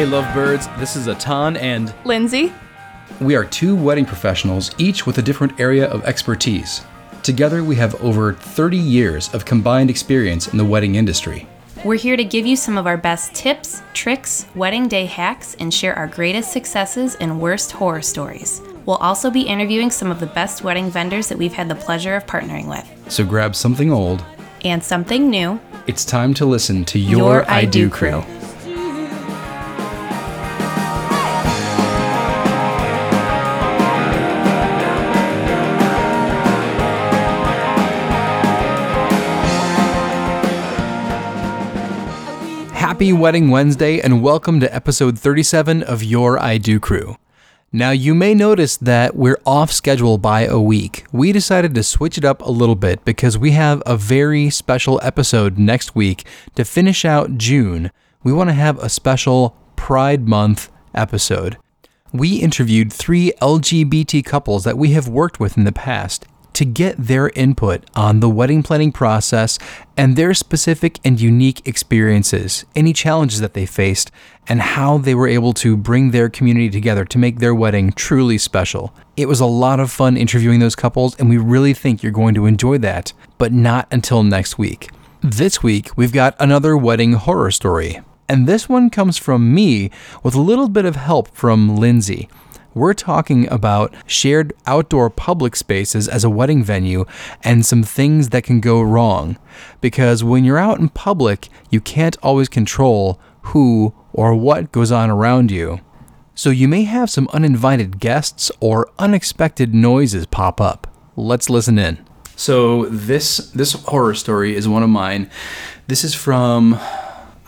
Hey, lovebirds, this is Atan, and Lindsay. we are two wedding professionals, each with a different area of expertise. Together, we have over 30 years of combined experience in the wedding industry. We're here to give you some of our best tips, tricks, wedding day hacks, and share our greatest successes and worst horror stories. We'll also be interviewing some of the best wedding vendors that we've had the pleasure of partnering with. So grab something old. And something new. It's time to listen to your, Your I I Do Do crew. crew. Happy Wedding Wednesday, and welcome to episode 37 of Your I Do Crew. Now, you may notice that we're off schedule by a week. We decided to switch it up a little bit because we have a very special episode next week to finish out June. We want to have a special Pride Month episode. We interviewed three LGBT couples that we have worked with in the past to get their input on the wedding planning process and their specific and unique experiences, any challenges that they faced, and how they were able to bring their community together to make their wedding truly special. It was a lot of fun interviewing those couples, and we really think you're going to enjoy that, but not until next week. This week, we've got another wedding horror story. And this one comes from me with a little bit of help from Lindsay. We're talking about shared outdoor public spaces as a wedding venue and some things that can go wrong. Because when you're out in public, you can't always control who or what goes on around you. So you may have some uninvited guests or unexpected noises pop up. Let's listen in. So this this horror story is one of mine. This is from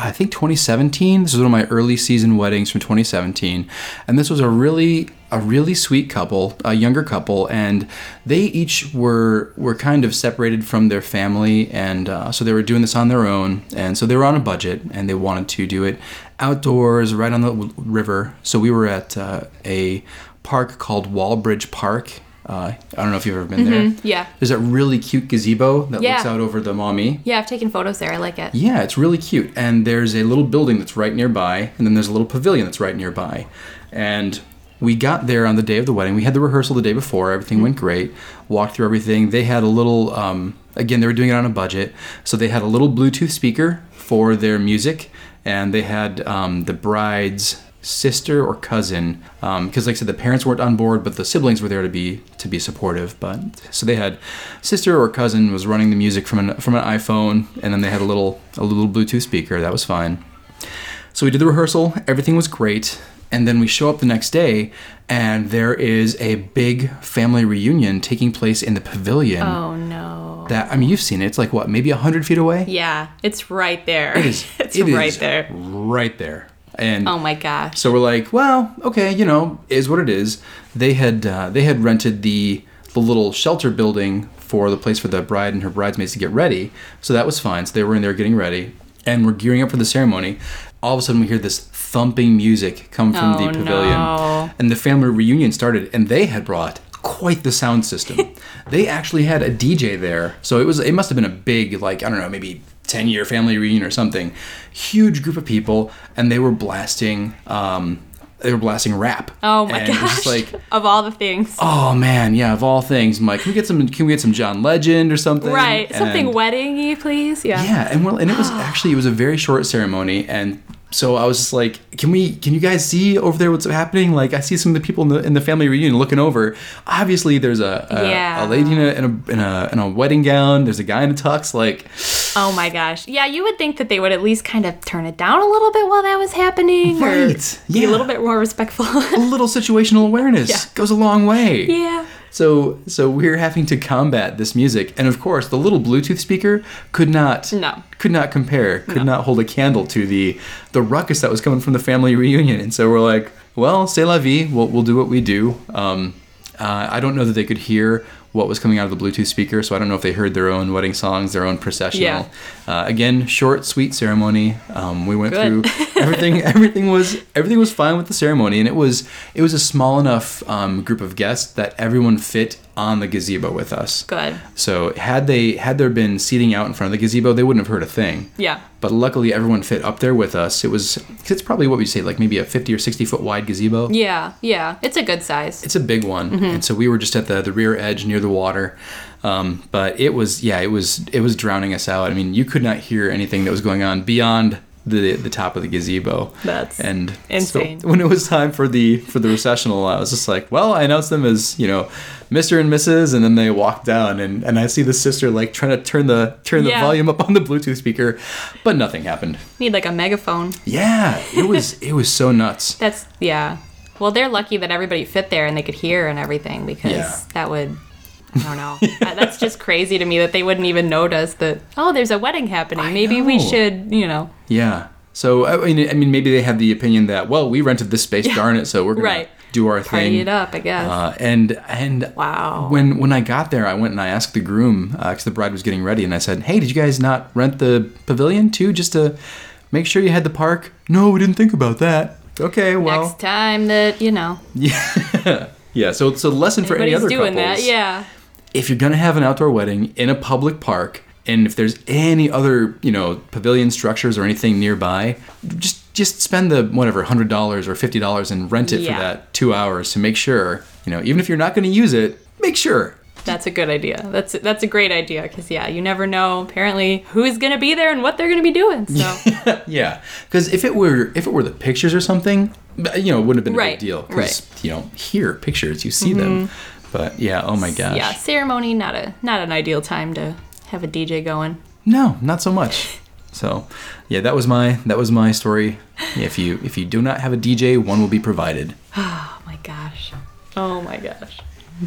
I think 2017. This was one of my early season weddings from 2017, and this was a really a really sweet couple, a younger couple, and they each were were kind of separated from their family, and uh, so they were doing this on their own, and so they were on a budget, and they wanted to do it outdoors, right on the river. So we were at uh, a park called Walbridge Park. Uh, I don't know if you've ever been there. Yeah. There's that really cute gazebo that Yeah. looks out over the Maumee. Yeah, I've taken photos there. I like it. Yeah, it's really cute. And there's a little building that's right nearby, and then there's a little pavilion that's right nearby. And we got there on the day of the wedding. We had the rehearsal the day before. Everything went great. Walked through everything. They had a little, um, again, they were doing it on a budget. So they had a little Bluetooth speaker for their music, and they had um, the bride's sister or cousin um, because like i said the parents weren't on board but the siblings were there to be to be supportive but so they had sister or cousin was running the music from an from an iphone and then they had a little a little bluetooth speaker that was fine so we did the rehearsal everything was great and then we show up the next day and there is a big family reunion taking place in the pavilion Oh no. that i mean you've seen it it's like what maybe 100 feet away Yeah, it's right there. it is it's it right is there. right there and Oh my gosh. so we're like, well, okay, you know, is what it is. They had uh, they had rented the the little shelter building for the place for the bride and her bridesmaids to get ready, so that was fine. So they were in there getting ready, and we're gearing up for the ceremony. All of a sudden, we hear this thumping music come from Oh, the pavilion, no. and the family reunion started, and they had brought quite the sound system. they actually had a DJ there, so it was it must have been a big like I don't know maybe. 10 year family reunion or something huge group of people and they were blasting um they were blasting rap Oh my and gosh. like of all the things. oh man yeah of all things I'm like can we get some can we get some john legend or something right. Something And- wedding-y, please. Yeah. yeah and well and it was actually it was a very short ceremony and so I was just like, can we, can you guys see over there what's happening? Like, I see some of the people in the in the family reunion looking over. Obviously, there's a a, Yeah. a lady in a, in a in a in a wedding gown. There's a guy in a tux. Like, Oh my gosh. Yeah, you would think that they would at least kind of turn it down a little bit while that was happening. or Right, Be a little bit more respectful. a little situational awareness Yeah. goes a long way. yeah. So so we're having to combat this music, and of course, the little Bluetooth speaker could not No. could not compare, could No. not hold a candle to the the ruckus that was coming from the family reunion. And so we're like, well, c'est la vie. We'll we'll do what we do. Um, uh, I don't know that they could hear what was coming out of the Bluetooth speaker, so I don't know if they heard their own wedding songs, their own processional. Yeah. Uh, again, short, sweet ceremony. Um, we went Good. through everything. Everything was everything was fine with the ceremony, and it was it was a small enough um, group of guests that everyone fit on the gazebo with us. Good. So had they had there been seating out in front of the gazebo, they wouldn't have heard a thing. Yeah. But luckily, everyone fit up there with us. It was it's probably what we say like maybe a fifty or sixty foot wide gazebo. Yeah. Yeah. It's a good size. It's a big one, Mm-hmm. and so we were just at the the rear edge near the water. Um, but it was yeah, it was it was drowning us out. I mean, you could not hear anything that was going on beyond the the top of the gazebo. That's and insane. So when it was time for the for the recessional, I was just like, well, I announced them as you know, Mr. and Mrs. And then they walked down, and and I see the sister like trying to turn the turn the Yeah. volume up on the Bluetooth speaker, but nothing happened. Need like a megaphone. Yeah, it was it was so nuts. That's yeah. Well, they're lucky that everybody fit there and they could hear and everything because Yeah. that would. I don't know. Uh, That's just crazy to me that they wouldn't even notice that. Oh, there's a wedding happening. Maybe we should, you know. Yeah. So I mean, I mean, maybe they had the opinion that well, we rented this space, darn it, so we're gonna Right. do our Party thing. it up, I guess. Uh, and and Wow. when when I got there, I went and I asked the groom because the bride was getting ready, and I said, "Hey, did you guys not rent the pavilion too, just to make sure you had the park?" No, we didn't think about that. Okay, well, Next time that you know yeah, yeah. So it's a lesson for any other doing couples. that. Yeah. If you're gonna have an outdoor wedding in a public park, and if there's any other you know pavilion structures or anything nearby, just just spend the whatever hundred dollars or fifty dollars and rent it Yeah. for that two hours to make sure you know even if you're not gonna use it, make sure. That's a good idea. That's that's a great idea because yeah, you never know apparently who's gonna be there and what they're gonna be doing. So Yeah, because if it were if it were the pictures or something, you know, it wouldn't have been a Right, big deal. right. Because you know, here pictures, you see them. Mm-hmm. But yeah, oh my gosh. yeah, ceremony not a not an ideal time to have a DJ going. No, not so much. So, yeah, that was my that was my story. If you if you do not have a DJ, one will be provided. Oh my gosh. Oh my gosh.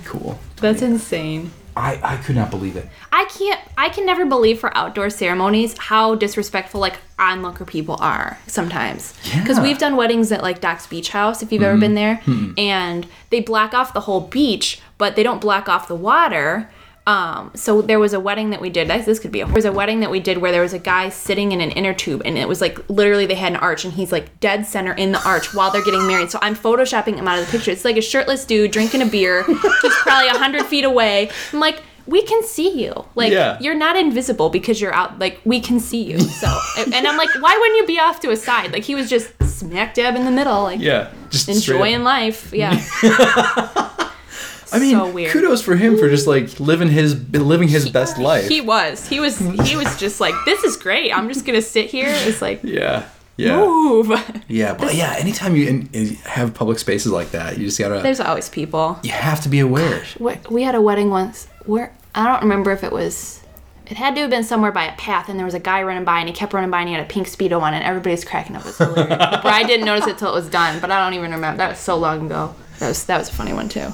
Cool. That's insane. I I could not believe it. I can't I can never believe for outdoor ceremonies how disrespectful like onlooker people are sometimes. Because Yeah. Mm-hmm. we've done weddings at like Doc's Beach House if you've ever been there. And they block off the whole beach, but they don't block off the water. Um, so there was a wedding that we did. This could be a. There was a wedding that we did where there was a guy sitting in an inner tube, and it was like literally they had an arch, and he's like dead center in the arch while they're getting married. So I'm photoshopping him out of the picture. It's like a shirtless dude drinking a beer. He's probably a hundred feet away. I'm like, we can see you. Like Yeah. you're not invisible because you're out. Like we can see you. So and and I'm like, why wouldn't you be off to a side? Like he was just smack dab in the middle. Like Yeah, just enjoying life. Yeah. I mean, so weird. kudos for him for just like living his living his best life. He was. He was. He was just like, this is great. I'm just gonna sit here. It's like, yeah. Yeah. move. Yeah, but yeah, anytime you in, in- have public spaces like that, you just gotta There's always people. you have to be aware. We- We had a wedding once where I don't remember if it was. It had to have been somewhere by a path, and there was a guy running by, and he kept running by, and he had a pink speedo on, and everybody's cracking up. It was hilarious. the bride didn't notice it till it was done, but I don't even remember. That was so long ago. That was that was a funny one too.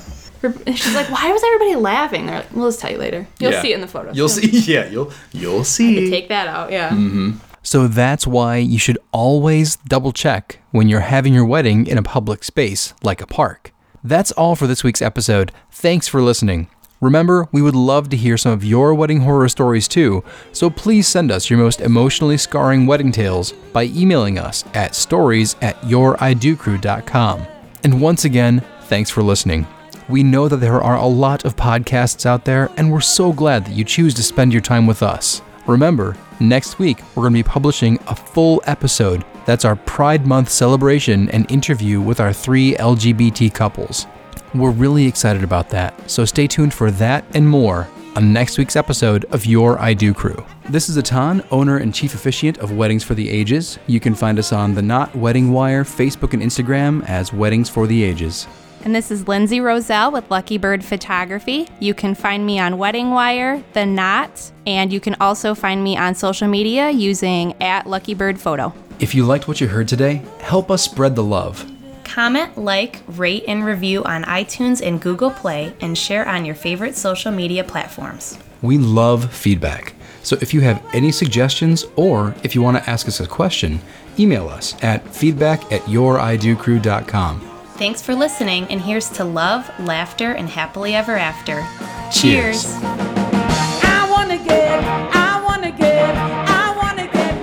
Her- She's like, "Why was everybody laughing?" They're like, "We'll just tell you later. You'll Yeah. see it in the photos. You'll see. Yeah, you'll you'll see. Take that out. Yeah. Mm-hmm. So that's why you should always double check when you're having your wedding in a public space like a park. That's all for this week's episode. Thanks for listening. Remember, we would love to hear some of your wedding horror stories too, so please send us your most emotionally scarring wedding tales by emailing us at stories at youriDoCrew.com. And once again, thanks for listening. We know that there are a lot of podcasts out there, and we're so glad that you choose to spend your time with us. Remember, next week we're going to be publishing a full episode. That's our Pride Month celebration and interview with our three LGBT couples. We're really excited about that, so stay tuned for that and more on next week's episode of Your I Do Crew. This is Atan, owner and chief officiant of Weddings for the Ages. You can find us on the Knot Wedding Wire, Facebook, and Instagram as Weddings for the Ages. And this is Lindsay Roselle with Lucky Bird Photography. You can find me on Wedding Wire, The Knot, and you can also find me on social media using at Lucky Bird Photo. If you liked what you heard today, help us spread the love. Comment, like, rate, and review on iTunes and Google Play, and share on your favorite social media platforms. We love feedback. So if you have any suggestions or if you want to ask us a question, email us at feedback at youriDoCrew.com. Thanks for listening, and here's to love, laughter, and happily ever after. Cheers. Cheers. I wanna get, I wanna get, I wanna get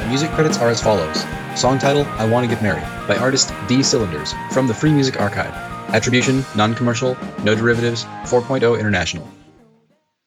married. Music credits are as follows. Song title, I Want to Get Married, by artist D Cylinders, from the Free Music Archive. Attribution, non commercial, no derivatives, 4.0 international.